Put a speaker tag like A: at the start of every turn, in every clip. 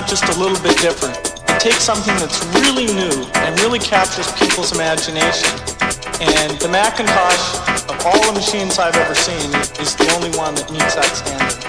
A: not just a little bit different. It takes something that's really new and really captures people's imagination. And the Macintosh, of all the machines I've ever seen, is the only one that meets that standard.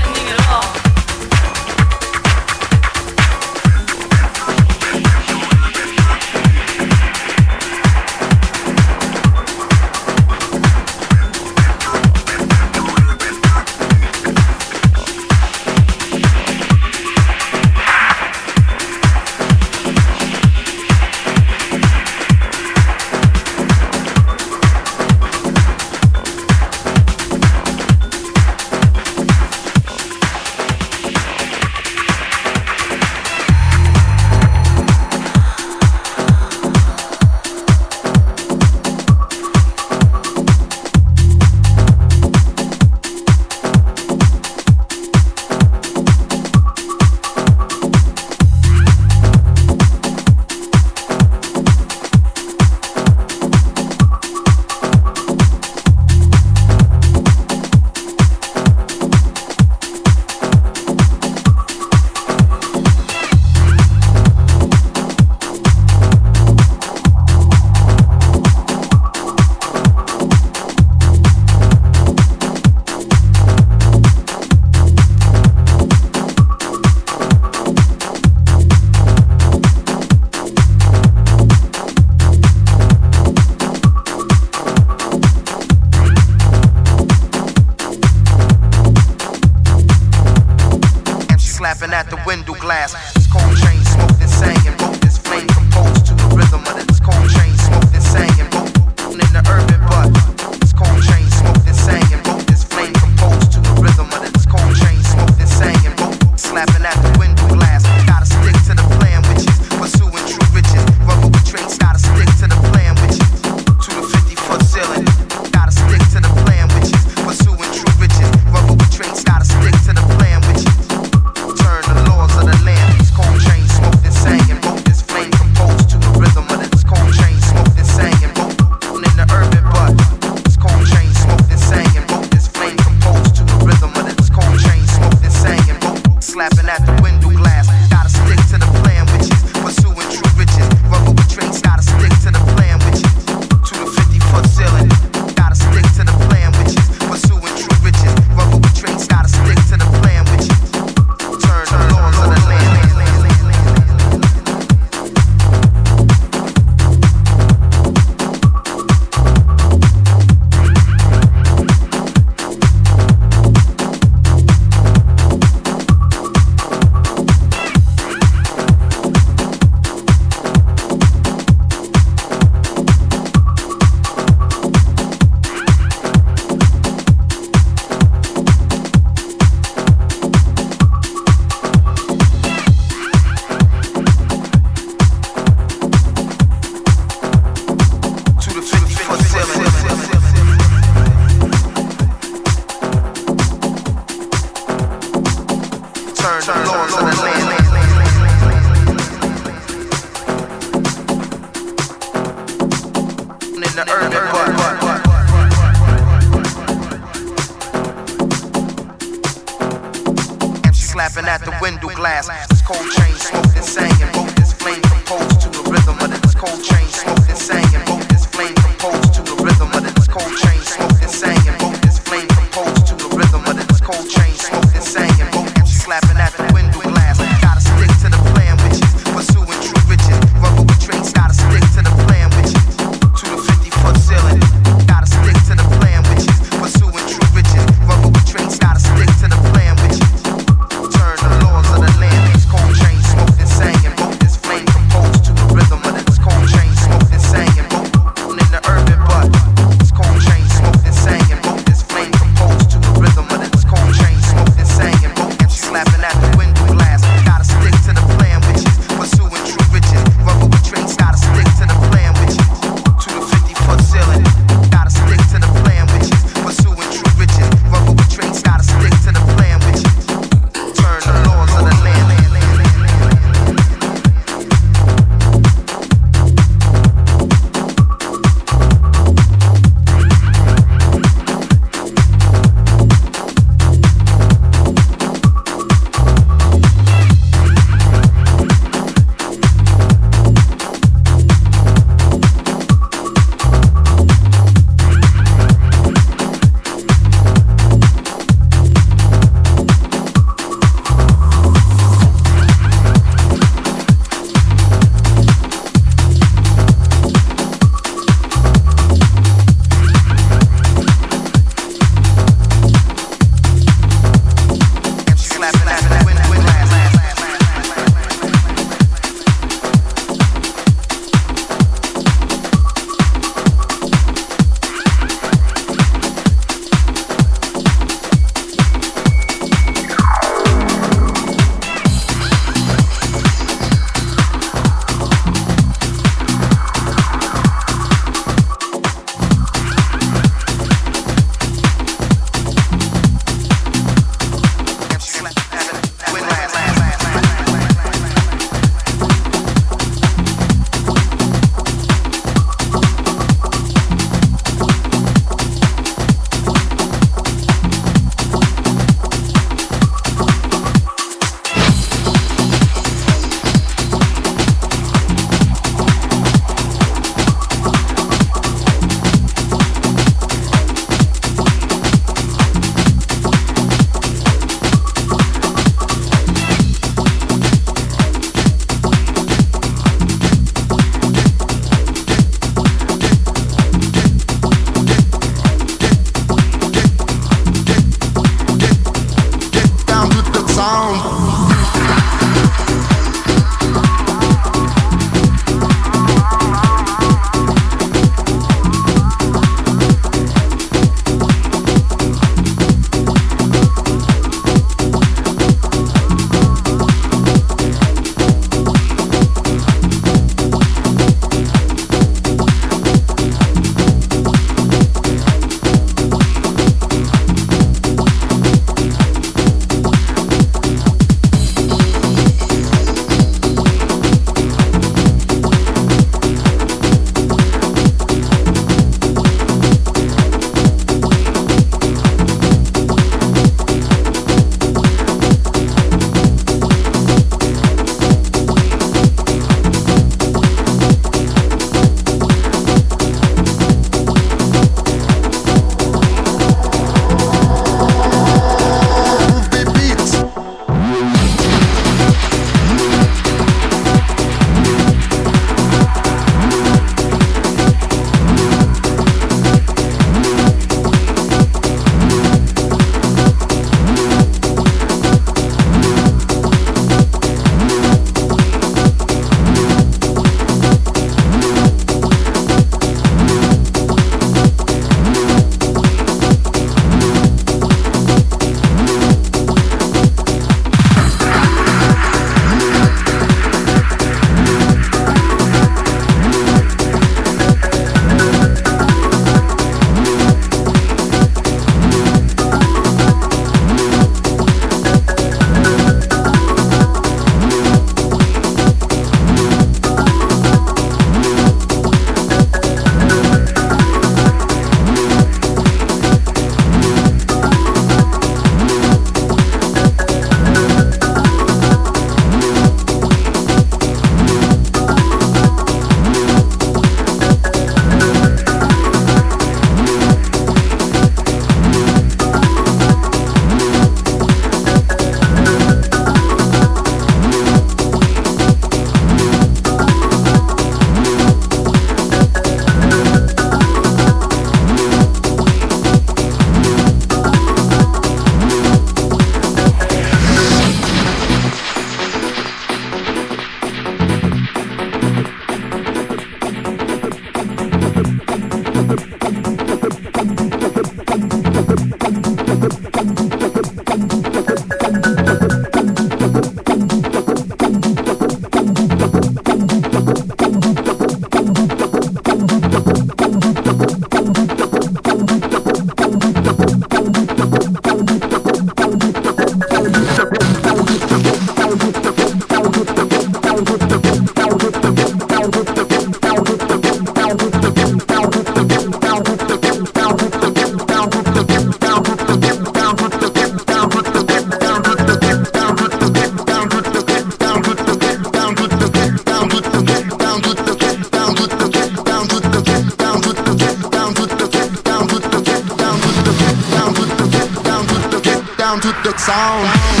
A: the
B: sound.